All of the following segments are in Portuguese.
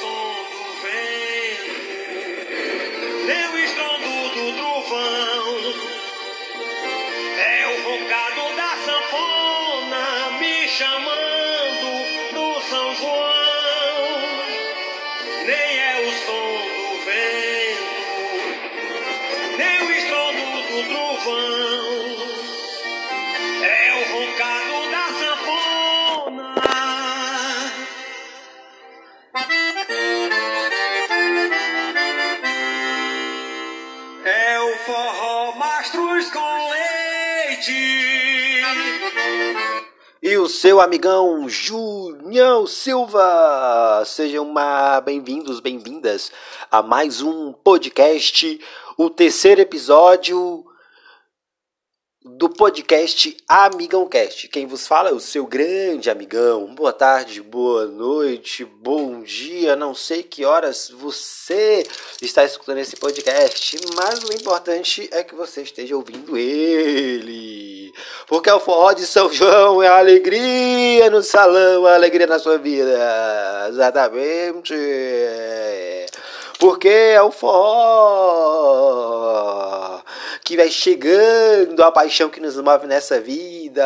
soul. Seu amigão Junião Silva. Sejam bem-vindos, bem-vindas a mais um podcast, o terceiro episódio do podcast Amigão Cast. Quem vos fala é o seu grande amigão. Boa tarde, boa noite, bom dia. Não sei que horas você está escutando esse podcast, mas o importante é que você esteja ouvindo ele. Porque é o forró de São João, é a alegria no salão, a alegria na sua vida. Exatamente. Porque é o forró que vai chegando, a paixão que nos move nessa vida.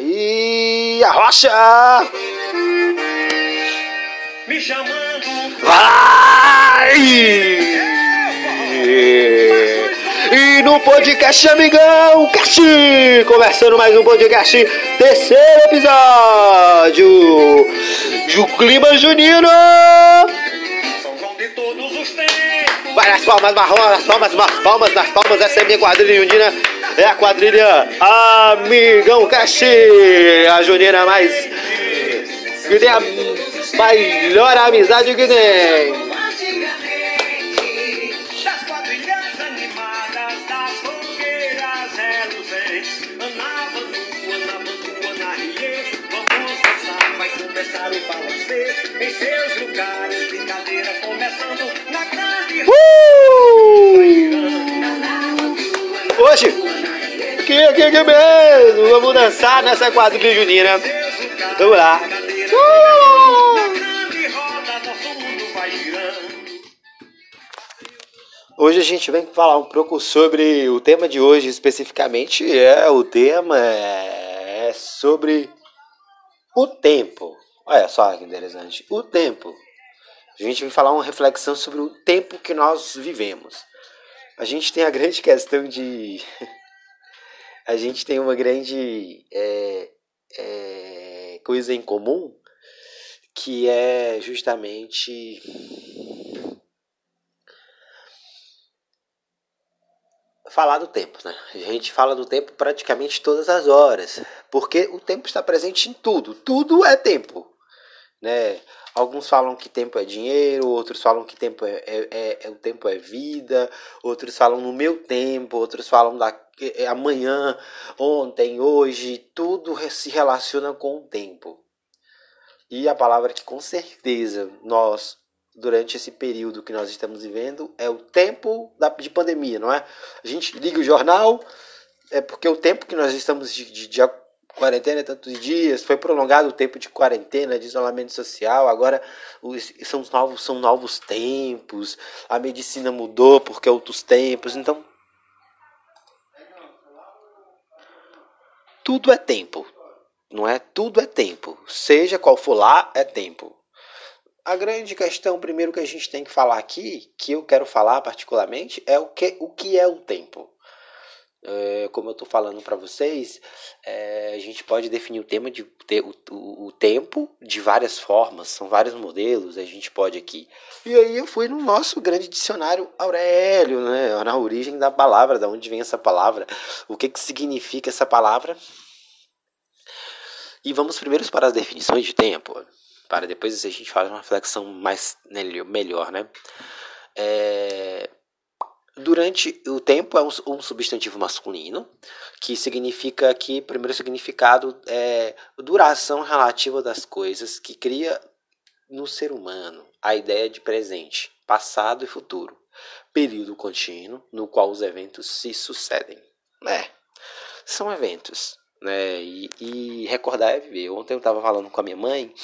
E a rocha Me chamando. vai! E no podcast Amigão Cast, começando mais um podcast, terceiro episódio do Clima Junino. São João de todos os tempos. Vai nas palmas, marrom, nas palmas, nas palmas, nas palmas, essa é minha quadrilha junina, é a quadrilha Amigão Cast, a junina mais, que tem a melhor amizade que tem. Que que que mesmo, vamos dançar nessa quadrilha junina. Vamos lá. Hoje a gente vem falar um pouco sobre o tema de hoje, especificamente é o tema é sobre o tempo. Olha só que interessante, o tempo. A gente vem falar uma reflexão sobre o tempo que nós vivemos. A gente tem a grande questão de a gente tem uma grande é, é, coisa em comum que é justamente falar do tempo, né? A gente fala do tempo praticamente todas as horas, porque o tempo está presente em tudo. Tudo é tempo, né? Alguns falam que tempo é dinheiro, outros falam que tempo é, é, é- é- o tempo é vida, outros falam no meu tempo, outros falam da é amanhã, ontem, hoje, tudo se relaciona com o tempo. E a palavra que com certeza nós durante esse período que nós estamos vivendo é o tempo da, de pandemia, não é? A gente liga o jornal, é porque o tempo que nós estamos de, de, de quarentena, tantos dias, foi prolongado o tempo de quarentena, de isolamento social, agora os, são, os novos, são novos tempos, a medicina mudou porque é outros tempos, então. Tudo é tempo, não é? Tudo é tempo. Seja qual for lá, é tempo. A grande questão, primeiro, que a gente tem que falar aqui, que eu quero falar particularmente, é o que, o que é o tempo. É, como eu estou falando para vocês, é, a gente pode definir o tema de o, o, o tempo de várias formas, são vários modelos, a gente pode aqui. E aí eu fui no nosso grande dicionário Aurélio, né, na origem da palavra, da onde vem essa palavra, o que, que significa essa palavra. E vamos primeiro para as definições de tempo, para depois a gente fazer uma reflexão mais nele- melhor, né? É, Durante o tempo é um, um substantivo masculino, que significa que, primeiro significado é duração relativa das coisas, que cria no ser humano a ideia de presente, passado e futuro, período contínuo no qual os eventos se sucedem. É, são eventos, né? E, e recordar é viver. Ontem eu estava falando com a minha mãe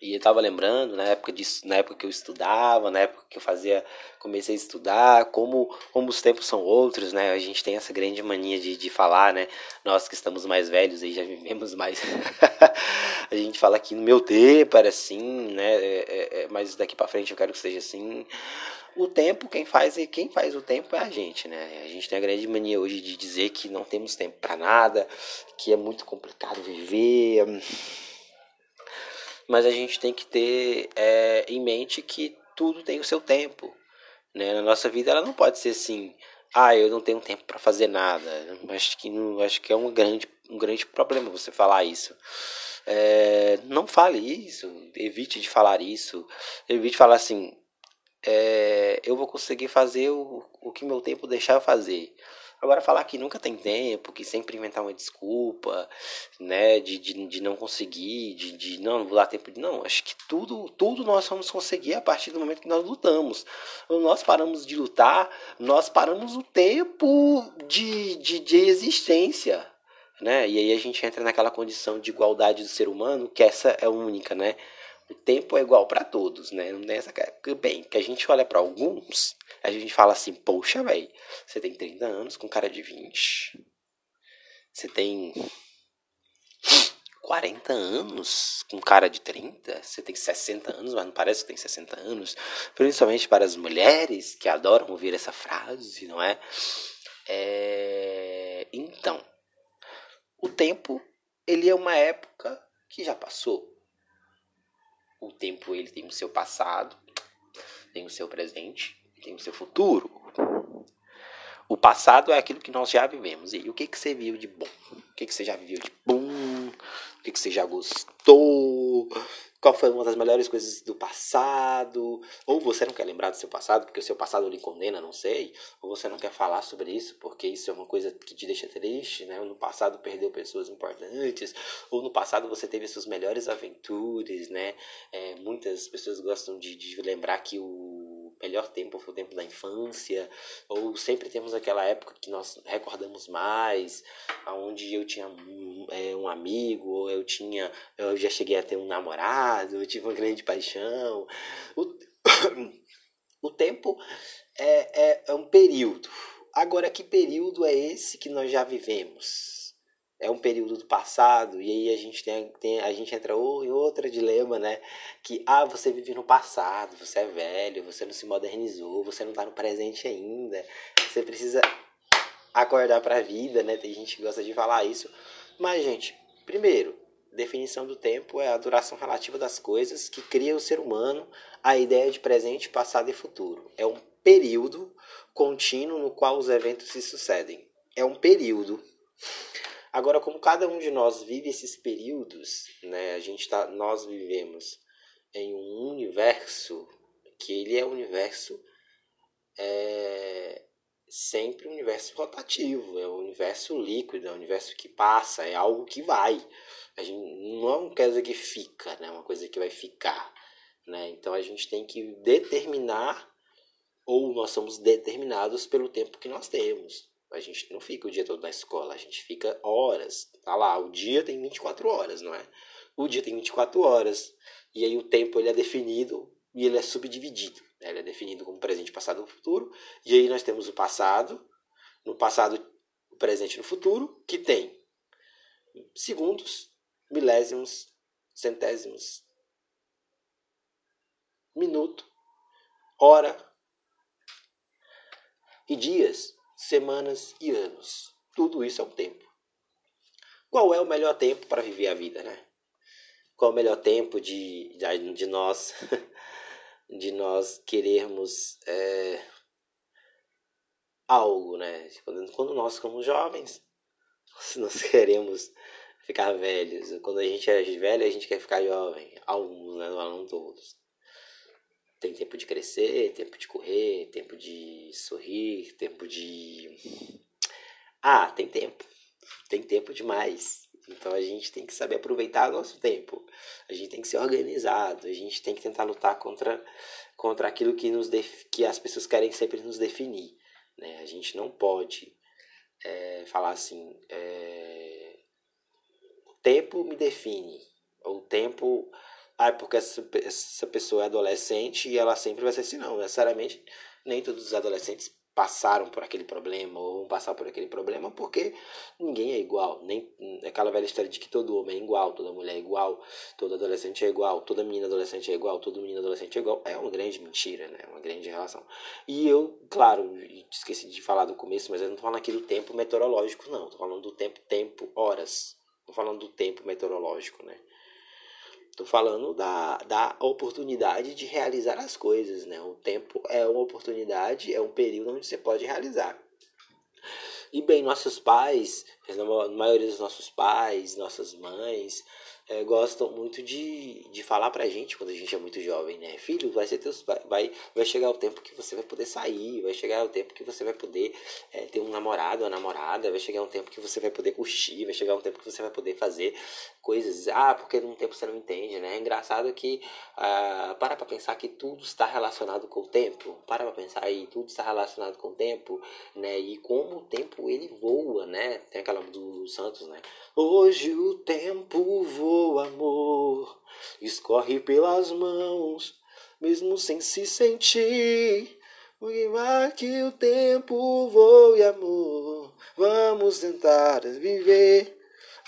E eu tava lembrando, na época, de, na época que eu estudava, na época que eu fazia, comecei a estudar, como, como os tempos são outros, né? A gente tem essa grande mania de, de falar, né? Nós que estamos mais velhos e já vivemos mais. a gente fala que no meu tempo era assim, né? É, é, é, mas daqui para frente eu quero que seja assim. O tempo, quem faz, quem faz o tempo é a gente, né? A gente tem a grande mania hoje de dizer que não temos tempo para nada, que é muito complicado viver mas a gente tem que ter é, em mente que tudo tem o seu tempo. Né? Na nossa vida ela não pode ser assim, ah, eu não tenho tempo para fazer nada. Acho que, não, acho que é um grande, um grande problema você falar isso. É, não fale isso, evite de falar isso, evite falar assim, é, eu vou conseguir fazer o, o que meu tempo deixar eu fazer. Agora, falar que nunca tem tempo, que sempre inventar uma desculpa, né, de, de, de não conseguir, de, de não, não vou dar tempo de. Não, acho que tudo, tudo nós vamos conseguir a partir do momento que nós lutamos. Nós paramos de lutar, nós paramos o tempo de, de, de existência. Né? E aí a gente entra naquela condição de igualdade do ser humano, que essa é única, né? O tempo é igual para todos, né? Não tem essa bem, que a gente olha para alguns, a gente fala assim, poxa, velho, você tem 30 anos com cara de 20. Você tem 40 anos com cara de 30, você tem 60 anos, mas não parece que tem 60 anos, principalmente para as mulheres que adoram ouvir essa frase, não é? é... Então, o tempo, ele é uma época que já passou o tempo ele tem o seu passado, tem o seu presente, tem o seu futuro. O passado é aquilo que nós já vivemos. E o que, que você viu de bom? O que, que você já viveu de bom? O que, que você já gostou? Qual foi uma das melhores coisas do passado? Ou você não quer lembrar do seu passado porque o seu passado lhe condena, não sei. Ou você não quer falar sobre isso porque isso é uma coisa que te deixa triste, né? Ou no passado perdeu pessoas importantes. Ou no passado você teve suas melhores aventuras, né? É, muitas pessoas gostam de, de lembrar que o melhor tempo foi o tempo da infância, ou sempre temos aquela época que nós recordamos mais, aonde eu tinha é, um amigo, ou eu tinha, eu já cheguei a ter um namorado, eu tive uma grande paixão. O, o tempo é, é, é um período. Agora, que período é esse que nós já vivemos? É um período do passado e aí a gente tem, tem a gente entra em outro dilema, né? Que ah, você vive no passado, você é velho, você não se modernizou, você não está no presente ainda. Você precisa acordar para a vida, né? Tem gente que gosta de falar isso. Mas gente, primeiro, definição do tempo é a duração relativa das coisas que cria o ser humano a ideia de presente, passado e futuro. É um período contínuo no qual os eventos se sucedem. É um período Agora, como cada um de nós vive esses períodos, né, a gente tá, nós vivemos em um universo que ele é um universo é, sempre um universo rotativo, é um universo líquido, é um universo que passa, é algo que vai. A gente, não é uma coisa que fica, né, uma coisa que vai ficar. Né? Então a gente tem que determinar, ou nós somos determinados pelo tempo que nós temos. A gente não fica o dia todo na escola, a gente fica horas. Tá lá, o dia tem 24 horas, não é? O dia tem 24 horas. E aí o tempo ele é definido e ele é subdividido. Né? Ele é definido como presente, passado e futuro. E aí nós temos o passado, no passado, o presente e no futuro, que tem segundos, milésimos, centésimos, minuto, hora e dias semanas e anos. Tudo isso é um tempo. Qual é o melhor tempo para viver a vida, né? Qual é o melhor tempo de, de, de nós de nós querermos é, algo, né? Quando, quando nós somos jovens, nós queremos ficar velhos. Quando a gente é velho, a gente quer ficar jovem. Alguns, né? Não todos. Tem tempo de crescer, tempo de correr, tempo de sorrir, tempo de. Ah, tem tempo. Tem tempo demais. Então a gente tem que saber aproveitar o nosso tempo. A gente tem que ser organizado. A gente tem que tentar lutar contra, contra aquilo que, nos def... que as pessoas querem sempre nos definir. Né? A gente não pode é, falar assim: é... o tempo me define. O tempo Ah, porque essa, essa pessoa é adolescente e ela sempre vai ser assim. Não, necessariamente, nem todos os adolescentes passaram por aquele problema ou vão passar por aquele problema porque ninguém é igual. Nem aquela velha história de que todo homem é igual, toda mulher é igual, todo adolescente é igual, toda menina adolescente é igual, todo menino adolescente é igual. É uma grande mentira, né? Uma grande relação. E eu, claro, esqueci de falar do começo, mas eu não tô falando aqui do tempo meteorológico, não. Tô falando do tempo, tempo, horas. Tô falando do tempo meteorológico, né? Tô falando da, da oportunidade de realizar as coisas, né? O tempo é uma oportunidade, é um período onde você pode realizar. E bem, nossos pais, a maioria dos nossos pais, nossas mães, é, gostam muito de, de falar pra gente quando a gente é muito jovem, né? Filho, vai ser teus vai vai chegar o tempo que você vai poder sair, vai chegar o tempo que você vai poder é, ter um namorado, uma namorada, vai chegar um tempo que você vai poder curtir, vai chegar um tempo que você vai poder fazer coisas. Ah, porque num tempo você não entende, né? É engraçado que ah, para pra pensar que tudo está relacionado com o tempo. Para pra pensar aí, tudo está relacionado com o tempo, né? E como o tempo ele voa, né? Tem aquela do Santos, né? Hoje o tempo voa, amor, escorre pelas mãos, mesmo sem se sentir. Porque vai que o tempo voe, amor. Vamos tentar viver.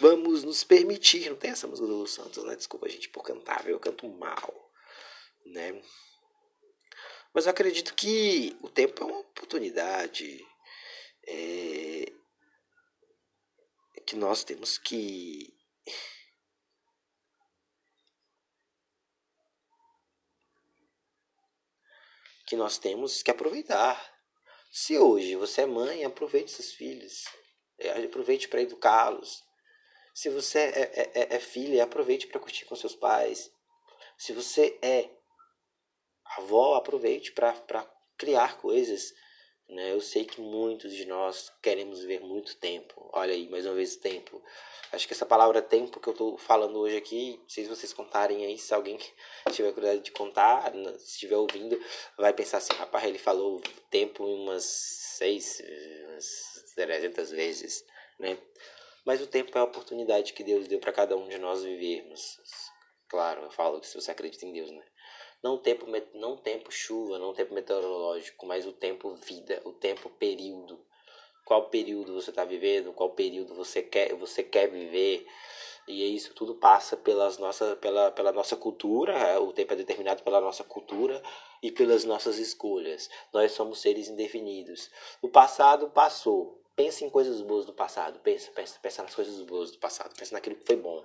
Vamos nos permitir. Não tem essa música do Santos, né? Desculpa, gente, por cantar, eu canto mal, né? Mas eu acredito que o tempo é uma oportunidade. É, que nós temos que que nós temos que aproveitar. Se hoje você é mãe, aproveite seus filhos, é, aproveite para educá-los. Se você é, é, é, é filha, aproveite para curtir com seus pais. Se você é avó, aproveite para criar coisas né? Eu sei que muitos de nós queremos ver muito tempo. Olha aí, mais uma vez, tempo. Acho que essa palavra tempo que eu estou falando hoje aqui, se vocês contarem aí, se alguém tiver curiosidade de contar, se estiver ouvindo, vai pensar assim, rapaz, ele falou tempo umas seis, umas 300 vezes, né? Mas o tempo é a oportunidade que Deus deu para cada um de nós vivermos. Claro, eu falo que se você acredita em Deus, né? Não tempo, não tempo chuva, não tempo meteorológico, mas o tempo vida, o tempo período. Qual período você está vivendo, qual período você quer, você quer viver. E é isso tudo passa pelas nossa, pela, pela nossa cultura, é, o tempo é determinado pela nossa cultura e pelas nossas escolhas. Nós somos seres indefinidos. O passado passou. Pensa em coisas boas do passado. Pensa, pensa, pensa nas coisas boas do passado. Pensa naquilo que foi bom.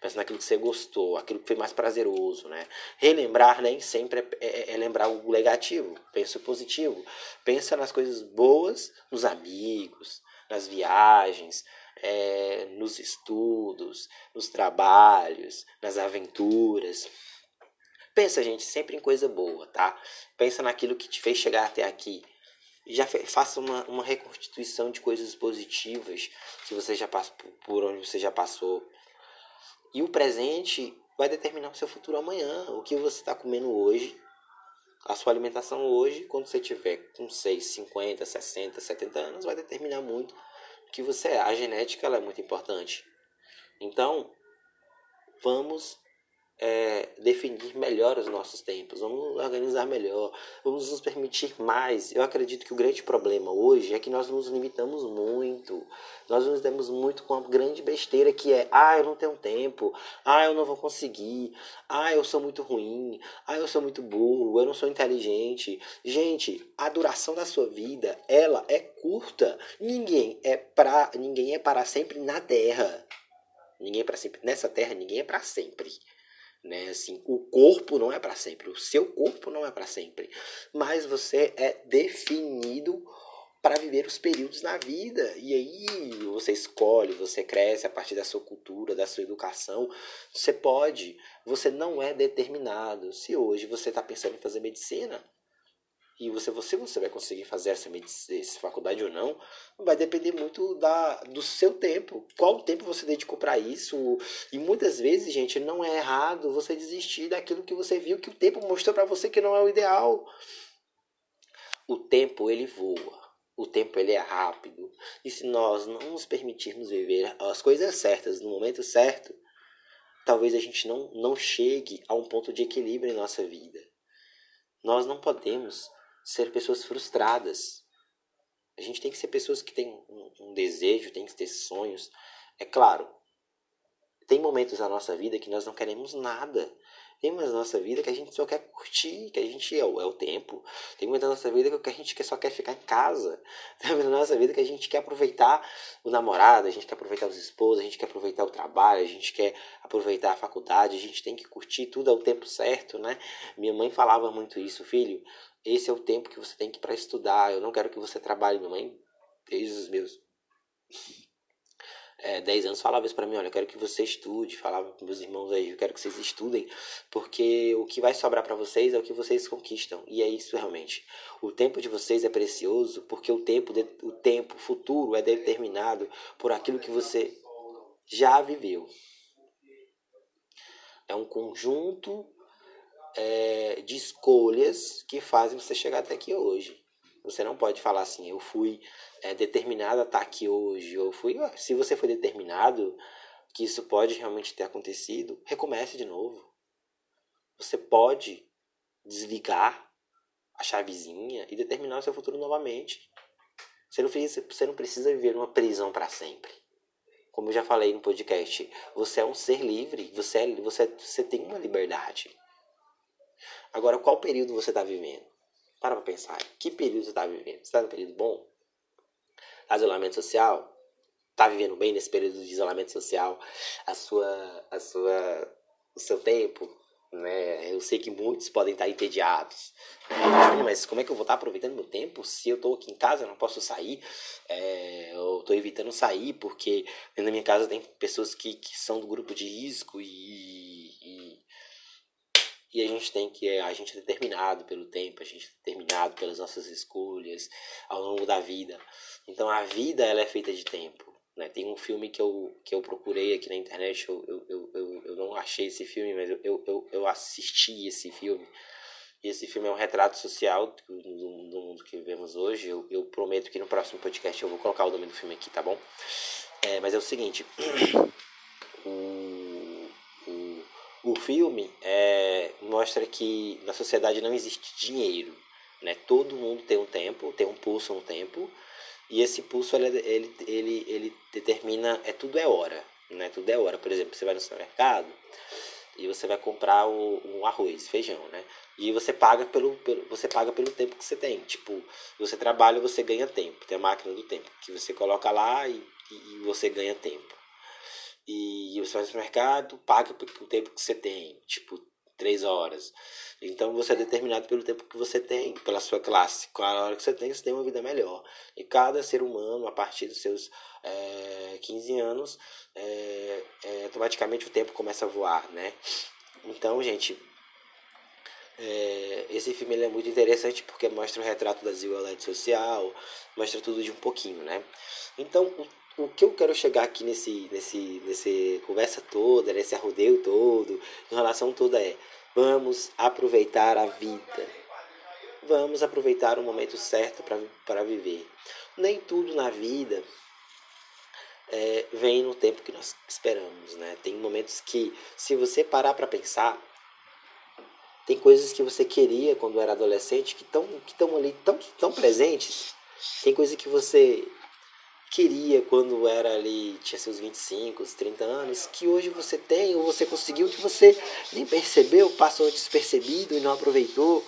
Pensa naquilo que você gostou, aquilo que foi mais prazeroso, né? Relembrar nem sempre é, é, é lembrar o negativo. Pensa o positivo. Pensa nas coisas boas, nos amigos, nas viagens, é, nos estudos, nos trabalhos, nas aventuras. Pensa, gente, sempre em coisa boa, tá? Pensa naquilo que te fez chegar até aqui. Já faça uma, uma reconstituição de coisas positivas que você já passou por onde você já passou. E o presente vai determinar o seu futuro amanhã. O que você está comendo hoje, a sua alimentação hoje, quando você tiver com 6, 50, 60, 70 anos, vai determinar muito o que você é. A genética ela é muito importante. Então, vamos é, definir melhor os nossos tempos, vamos organizar melhor, vamos nos permitir mais. Eu acredito que o grande problema hoje é que nós nos limitamos muito, nós nos demos muito com a grande besteira que é: ah, eu não tenho tempo, ah, eu não vou conseguir, ah, eu sou muito ruim, ah, eu sou muito burro, eu não sou inteligente. Gente, a duração da sua vida ela é curta. Ninguém é para ninguém é para sempre na Terra. Ninguém é para sempre nessa Terra. Ninguém é para sempre né? Assim, o corpo não é para sempre, o seu corpo não é para sempre, mas você é definido para viver os períodos na vida. E aí você escolhe, você cresce a partir da sua cultura, da sua educação. Você pode, você não é determinado. Se hoje você está pensando em fazer medicina, e você, você, você vai conseguir fazer essa, essa faculdade ou não, vai depender muito da, do seu tempo. Qual tempo você dedicou para isso? E muitas vezes, gente, não é errado você desistir daquilo que você viu que o tempo mostrou para você que não é o ideal. O tempo ele voa. O tempo ele é rápido. E se nós não nos permitirmos viver as coisas certas no momento certo, talvez a gente não, não chegue a um ponto de equilíbrio em nossa vida. Nós não podemos ser pessoas frustradas. A gente tem que ser pessoas que têm um, um desejo, tem que ter sonhos. É claro, tem momentos na nossa vida que nós não queremos nada. Tem momentos na nossa vida que a gente só quer curtir, que a gente é o, é o tempo. Tem momentos na nossa vida que a gente só quer ficar em casa. Tem momentos na nossa vida que a gente quer aproveitar o namorado, a gente quer aproveitar os esposos, a gente quer aproveitar o trabalho, a gente quer aproveitar a faculdade, a gente tem que curtir tudo ao tempo certo, né? Minha mãe falava muito isso, filho. Esse é o tempo que você tem que para estudar. Eu não quero que você trabalhe, minha mãe, desde os meus é, 10 anos falava isso para mim, olha, eu quero que você estude, falava com meus irmãos aí, eu quero que vocês estudem, porque o que vai sobrar para vocês é o que vocês conquistam. E é isso realmente. O tempo de vocês é precioso, porque o tempo, o tempo futuro é determinado por aquilo que você já viveu. É um conjunto é, de escolhas que fazem você chegar até aqui hoje. Você não pode falar assim, eu fui é, determinado a estar aqui hoje, eu fui. Se você foi determinado que isso pode realmente ter acontecido, recomece de novo. Você pode desligar a chavezinha e determinar o seu futuro novamente. Você não precisa, você não precisa viver numa prisão para sempre. Como eu já falei no podcast, você é um ser livre, você, é, você, você tem uma liberdade. Agora, qual período você está vivendo? Para pra pensar. Que período você está vivendo? Você está no período bom? Isolamento social? Está vivendo bem nesse período de isolamento social? A sua, a sua, o seu tempo? Né? Eu sei que muitos podem estar entediados. Né? Mas como é que eu vou estar aproveitando meu tempo se eu estou aqui em casa, eu não posso sair? É, eu estou evitando sair porque na minha casa tem pessoas que, que são do grupo de risco e e a gente tem que a gente é determinado pelo tempo a gente é determinado pelas nossas escolhas ao longo da vida. Então a vida ela é feita de tempo né? Tem um filme que eu que eu procurei aqui na internet eu eu, eu, eu não achei esse filme mas eu, eu, eu assisti esse filme. E esse filme é um retrato social do, do mundo que vivemos hoje. Eu, eu prometo que no próximo podcast eu vou colocar o nome do filme aqui tá bom? É, mas é o seguinte filme é, mostra que na sociedade não existe dinheiro, né? Todo mundo tem um tempo, tem um pulso um tempo, e esse pulso ele, ele, ele, ele determina, é tudo é hora, né? Tudo é hora. Por exemplo, você vai no supermercado e você vai comprar o, um arroz, feijão, né? E você paga pelo, pelo, você paga pelo tempo que você tem. Tipo, você trabalha, você ganha tempo. Tem a máquina do tempo que você coloca lá e, e você ganha tempo e você vai no supermercado, paga o tempo que você tem, tipo, três horas. Então você é determinado pelo tempo que você tem, pela sua classe. Com a hora que você tem, você tem uma vida melhor. E cada ser humano, a partir dos seus é, 15 anos, é, é, automaticamente o tempo começa a voar, né? Então, gente, é, esse filme é muito interessante porque mostra o retrato da desigualdade social, mostra tudo de um pouquinho, né? Então, o o que eu quero chegar aqui nesse, nesse, nesse conversa toda, nesse arrodeio todo, em relação toda é, vamos aproveitar a vida. Vamos aproveitar o momento certo para viver. Nem tudo na vida é, vem no tempo que nós esperamos, né? Tem momentos que, se você parar para pensar, tem coisas que você queria quando era adolescente que estão que estão ali tão, tão presentes. Tem coisas que você queria quando era ali, tinha seus 25, 30 anos, que hoje você tem ou você conseguiu, que você nem percebeu, passou despercebido e não aproveitou.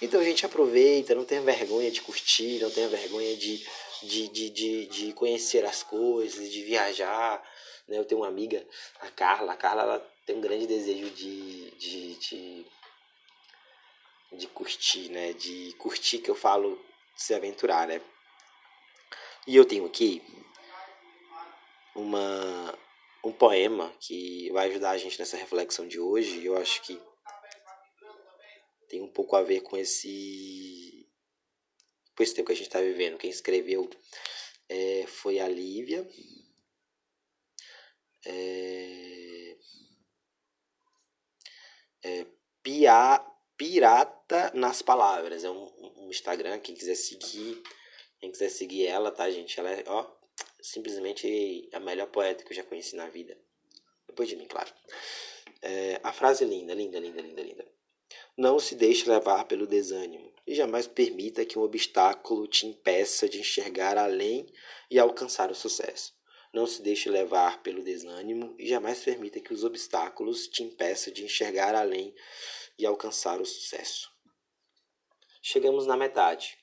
Então a gente aproveita, não tenha vergonha de curtir, não tenha vergonha de, de, de, de, de conhecer as coisas, de viajar. Né? Eu tenho uma amiga, a Carla, a Carla ela tem um grande desejo de, de, de, de curtir, né? De curtir que eu falo se aventurar, né? E eu tenho aqui uma, um poema que vai ajudar a gente nessa reflexão de hoje. Eu acho que tem um pouco a ver com esse, com esse tempo que a gente está vivendo. Quem escreveu é, foi a Lívia. É, é, Pia, Pirata nas Palavras. É um, um Instagram, quem quiser seguir quem quiser seguir ela, tá, gente? Ela é, ó, simplesmente a melhor poeta que eu já conheci na vida. Depois de mim, claro. É, a frase linda, linda, linda, linda, linda. Não se deixe levar pelo desânimo e jamais permita que um obstáculo te impeça de enxergar além e alcançar o sucesso. Não se deixe levar pelo desânimo e jamais permita que os obstáculos te impeçam de enxergar além e alcançar o sucesso. Chegamos na metade.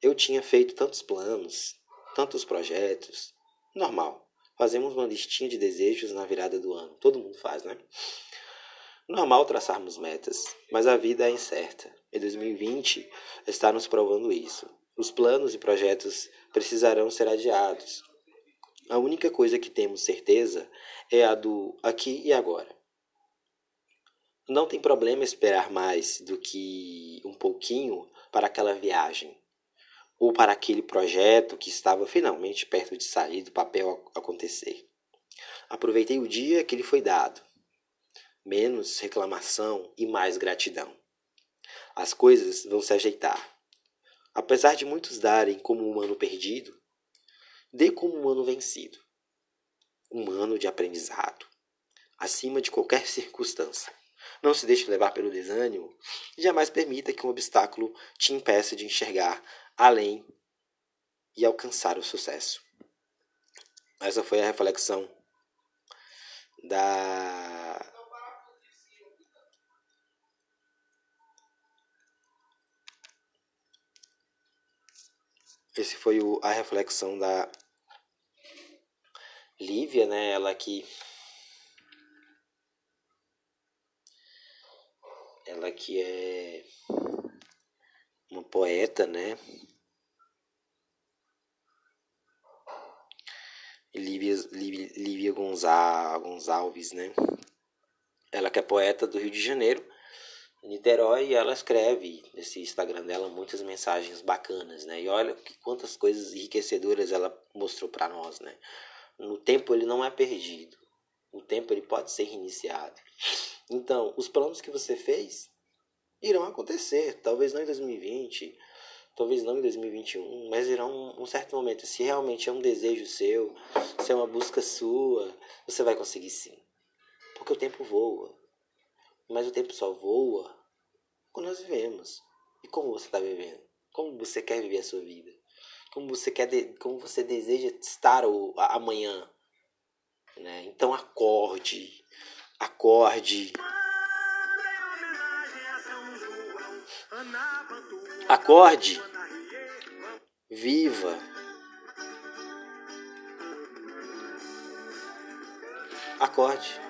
Eu tinha feito tantos planos, tantos projetos. Normal. Fazemos uma listinha de desejos na virada do ano. Todo mundo faz, né? Normal traçarmos metas, mas a vida é incerta. E 2020 está nos provando isso. Os planos e projetos precisarão ser adiados. A única coisa que temos certeza é a do aqui e agora. Não tem problema esperar mais do que um pouquinho para aquela viagem ou para aquele projeto que estava finalmente perto de sair do papel acontecer. Aproveitei o dia que lhe foi dado menos reclamação e mais gratidão. As coisas vão se ajeitar. Apesar de muitos darem como um ano perdido, dê como um ano vencido. Um ano de aprendizado, acima de qualquer circunstância. Não se deixe levar pelo desânimo e jamais permita que um obstáculo te impeça de enxergar além e alcançar o sucesso. Essa foi a reflexão da Esse foi o, a reflexão da Lívia, né? Ela que ela que é uma poeta, né? Lívia, Lívia, Lívia Gonçalves, né? Ela que é poeta do Rio de Janeiro Niterói e ela escreve nesse Instagram dela muitas mensagens bacanas, né? E olha que quantas coisas enriquecedoras ela mostrou para nós, né? No tempo ele não é perdido. O tempo ele pode ser reiniciado. Então, os planos que você fez irão acontecer, talvez não em 2020, talvez não em 2021, mas irão um certo momento. Se realmente é um desejo seu, se é uma busca sua, você vai conseguir sim. Porque o tempo voa. Mas o tempo só voa quando nós vivemos. E como você está vivendo? Como você quer viver a sua vida? Como você quer, de, como você deseja estar o, amanhã? Né? Então acorde, acorde. Acorde, viva. Acorde.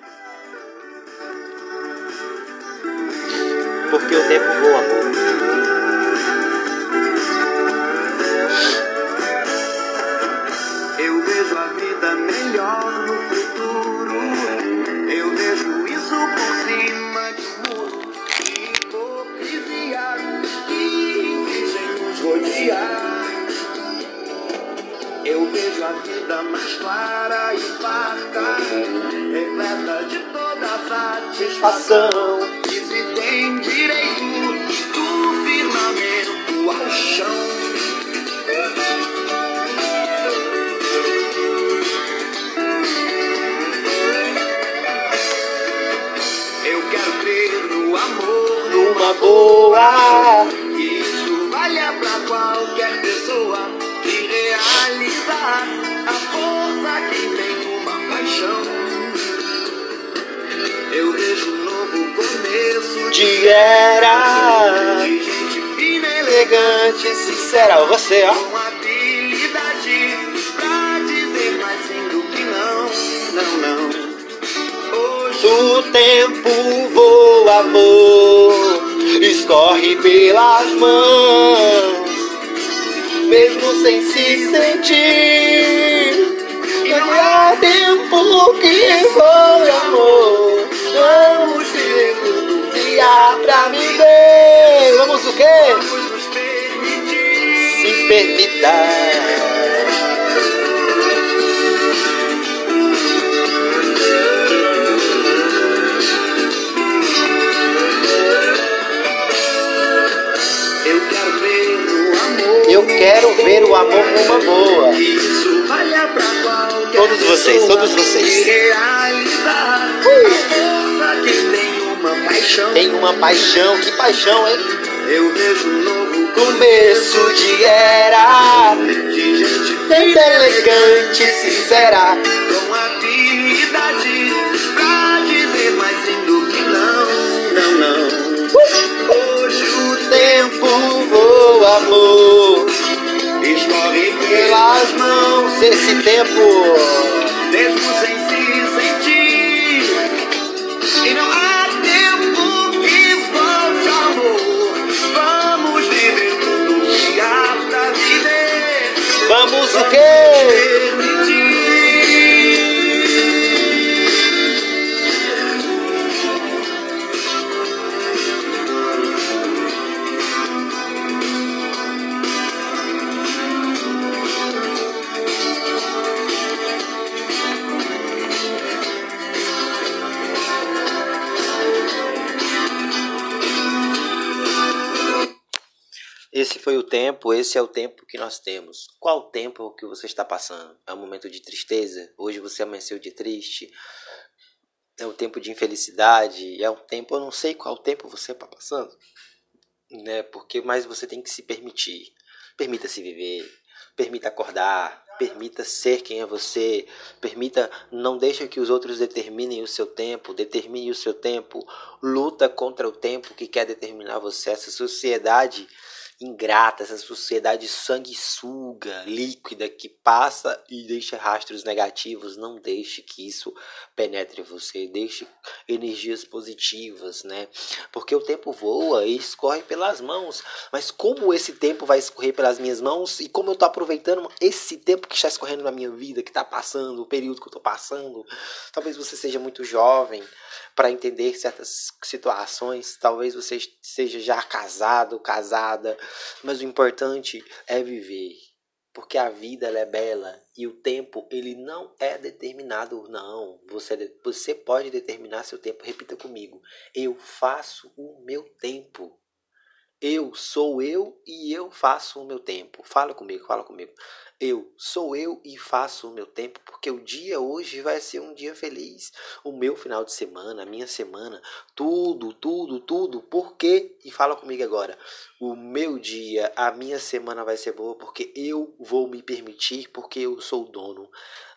porque o tempo voa. Eu vejo Eu vejo a vida mais clara e farta, repleta de toda satisfação Você, ó. Com habilidade pra dizer mais lindo que não, não, não. Hoje o tempo voa, amor, escorre pelas mãos, mesmo sem se sentir. Não há tempo que voe, amor. Vamos segundo dia pra viver. Vamos o quê? Vamos nos permitir. Se permita. Eu quero ver o amor. Numa boa. Todos vocês, todos vocês. paixão. Tem uma paixão, que paixão, hein? Eu vejo novo Começo de era, de gente elegante, sincera. com habilidade pra dizer mais lindo que não, não, não. Hoje o Tempo voa, amor, escorre pelas mãos. Esse tempo mesmo sem Vamos o quê? Esse é o tempo que nós temos. Qual tempo que você está passando? É um momento de tristeza? Hoje você amanheceu de triste? É um tempo de infelicidade? É um tempo, eu não sei qual tempo você está passando, né? Porque mais você tem que se permitir. Permita-se viver, permita acordar, permita ser quem é você, permita, não deixe que os outros determinem o seu tempo, determine o seu tempo, luta contra o tempo que quer determinar você. Essa sociedade ingrata, essa sociedade sanguessuga, líquida, que passa e deixa rastros negativos. Não deixe que isso penetre você, deixe energias positivas, né? Porque o tempo voa e escorre pelas mãos. Mas como esse tempo vai escorrer pelas minhas mãos e como eu tô aproveitando esse tempo que está escorrendo na minha vida, que está passando, o período que eu tô passando. Talvez você seja muito jovem para entender certas situações, talvez você seja já casado, casada, mas o importante é viver. Porque a vida é bela e o tempo ele não é determinado, não. Você, você pode determinar seu tempo. Repita comigo. Eu faço o meu tempo. Eu sou eu e eu faço o meu tempo. Fala comigo, fala comigo. Eu sou eu e faço o meu tempo, porque o dia hoje vai ser um dia feliz. O meu final de semana, a minha semana, tudo, tudo, tudo. Por quê? E fala comigo agora. O meu dia, a minha semana vai ser boa porque eu vou me permitir, porque eu sou o dono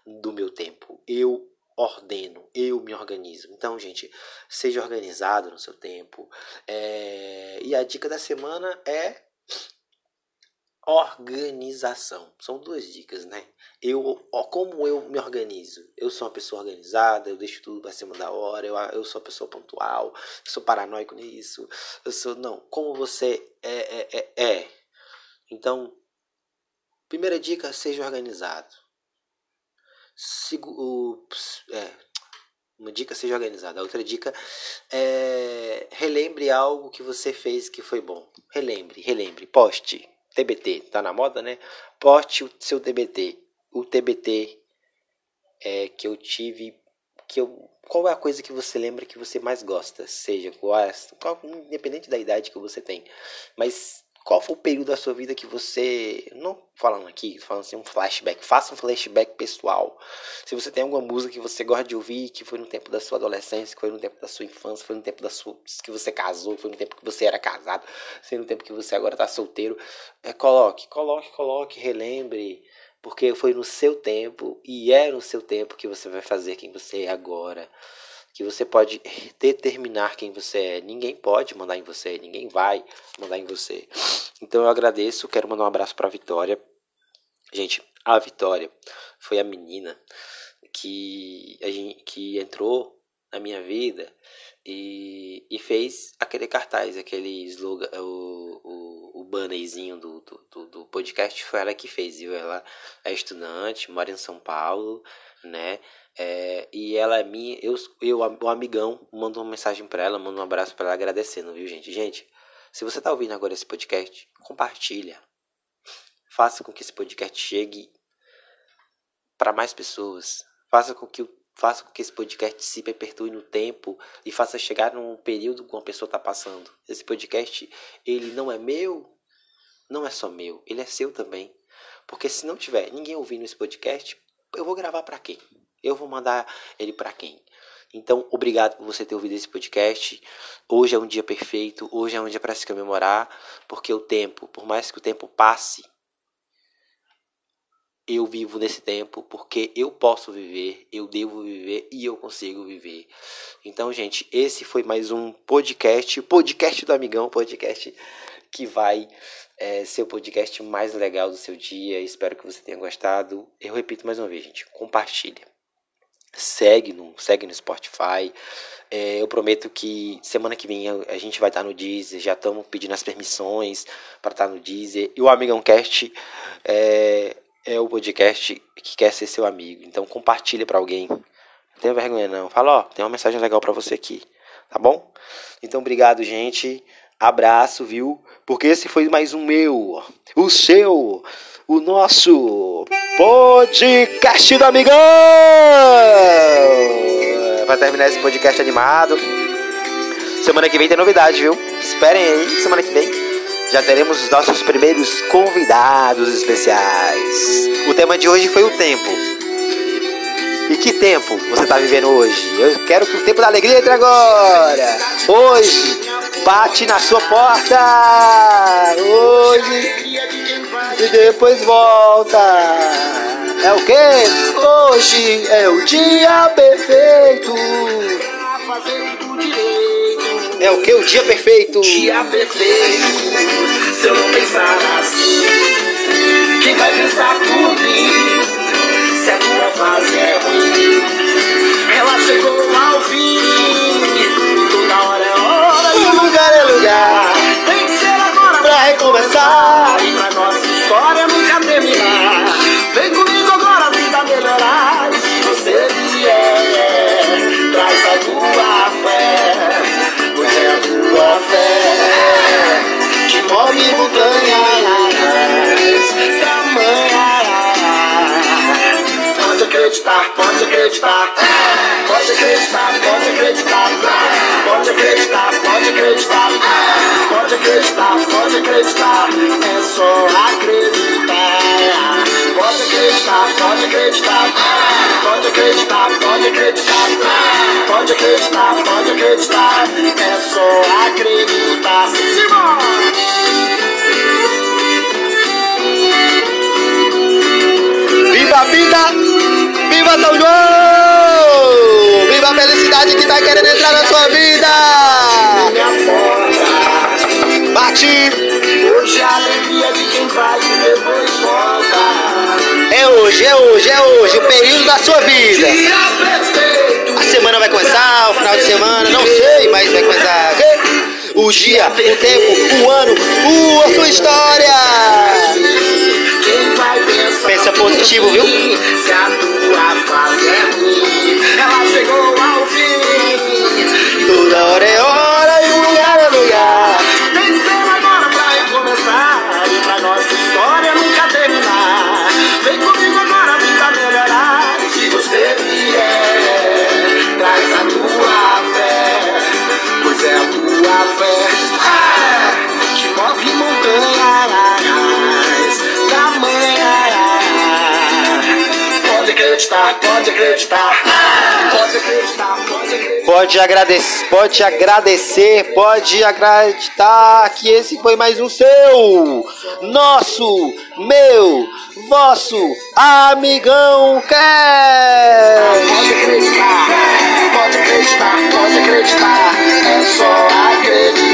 do meu tempo. Eu ordeno, eu me organizo. Então, gente, seja organizado no seu tempo. É... E a dica da semana é organização. São duas dicas, né? Eu, como eu me organizo? Eu sou uma pessoa organizada, eu deixo tudo para cima da hora, eu, eu sou uma pessoa pontual, sou paranoico nisso, eu sou. Não, como você é, é, é, é. Então, primeira dica, seja organizado. Segu, é, uma dica, seja organizado. A outra dica é relembre algo que você fez que foi bom. Relembre, relembre, poste. TBT, tá na moda, né? Poste o seu TBT. O TBT é, que eu tive, que eu, qual é a coisa que você lembra que você mais gosta? Seja qual, é, qual independente da idade que você tem, mas qual foi o período da sua vida que você. Não falando aqui, falando assim, um flashback. Faça um flashback pessoal. Se você tem alguma música que você gosta de ouvir, que foi no tempo da sua adolescência, que foi no tempo da sua infância, foi no tempo da sua. que você casou, foi no tempo que você era casado, foi no tempo que você agora está solteiro. É, coloque, coloque, coloque, relembre. Porque foi no seu tempo e é no seu tempo que você vai fazer quem você é agora que você pode determinar quem você é. Ninguém pode mandar em você, ninguém vai mandar em você. Então eu agradeço, quero mandar um abraço para a Vitória. Gente, a Vitória foi a menina que a gente, que entrou na minha vida e, e fez aquele cartaz, aquele slogan, o, o, o bannerzinho do, do, do podcast foi ela que fez, viu? Ela é estudante, mora em São Paulo, né? É, e ela é minha, eu, eu, o amigão, mando uma mensagem para ela, mando um abraço para ela agradecendo, viu, gente? Gente, se você tá ouvindo agora esse podcast, compartilha. Faça com que esse podcast chegue para mais pessoas. Faça com que faça com que esse podcast se perpetue no tempo e faça chegar num período que uma pessoa está passando. Esse podcast, ele não é meu, não é só meu, ele é seu também. Porque se não tiver ninguém ouvindo esse podcast, eu vou gravar para quem? Eu vou mandar ele para quem? Então, obrigado por você ter ouvido esse podcast. Hoje é um dia perfeito, hoje é um dia para se comemorar, porque o tempo, por mais que o tempo passe, eu vivo nesse tempo porque eu posso viver, eu devo viver e eu consigo viver. Então, gente, esse foi mais um podcast, podcast do Amigão, podcast que vai é, ser o podcast mais legal do seu dia. Espero que você tenha gostado. Eu repito mais uma vez, gente, compartilha. Segue no, segue no Spotify. É, eu prometo que semana que vem a gente vai estar no Deezer. Já estamos pedindo as permissões para estar no Deezer. E o Amigão Cast é, é o podcast que quer ser seu amigo. Então compartilha para alguém. Não tenha vergonha não. Fala, ó, tem uma mensagem legal para você aqui, tá bom? Então obrigado, gente. Abraço, viu? Porque esse foi mais um meu, o seu, o nosso podcast do amigão. Para terminar esse podcast animado. Semana que vem tem novidade, viu? Esperem aí, semana que vem já teremos os nossos primeiros convidados especiais. O tema de hoje foi o tempo. E que tempo você está vivendo hoje? Eu quero que o tempo da alegria entre agora. Hoje bate na sua porta. Hoje e depois volta. É o que? Hoje é o dia perfeito. É o que? O dia perfeito. Dia perfeito. Se eu não pensar assim, quem vai pensar por mim? Se a tua fase é ruim, ela chegou ao fim. Toda hora é hora. O lugar é lugar. Tem que ser agora Pra recomeçar. Pra história nunca terminar. Vem comigo agora, a vida melhorar. Se você vier, traz a tua fé. Pois é a tua fé que move montanhas. Tamanha. Pode acreditar, pode acreditar. Pode acreditar, pode acreditar. Pode acreditar, pode acreditar. Pode acreditar, pode acreditar. É só acreditar. Pode acreditar, pode acreditar. Pode acreditar, pode acreditar. Pode acreditar, pode acreditar. É só acreditar. Simão! Viva a vida! Viva São João! Viva a felicidade que tá querendo entrar na sua vida! Bate! Hoje a alegria de quem vai e depois volta. É hoje, é hoje, é hoje, o período da sua vida. A semana vai começar, o final de semana, não sei, mas vai começar. O dia, o tempo, o ano, o, a sua história. Pensa positivo, viu? Se a tua fase pode acreditar. Pode acreditar, pode. Pode agradecer, pode agradecer, pode acreditar que esse foi mais um seu, nosso, meu, vosso amigão Cast. Pode acreditar, pode acreditar, pode acreditar, é só acreditar.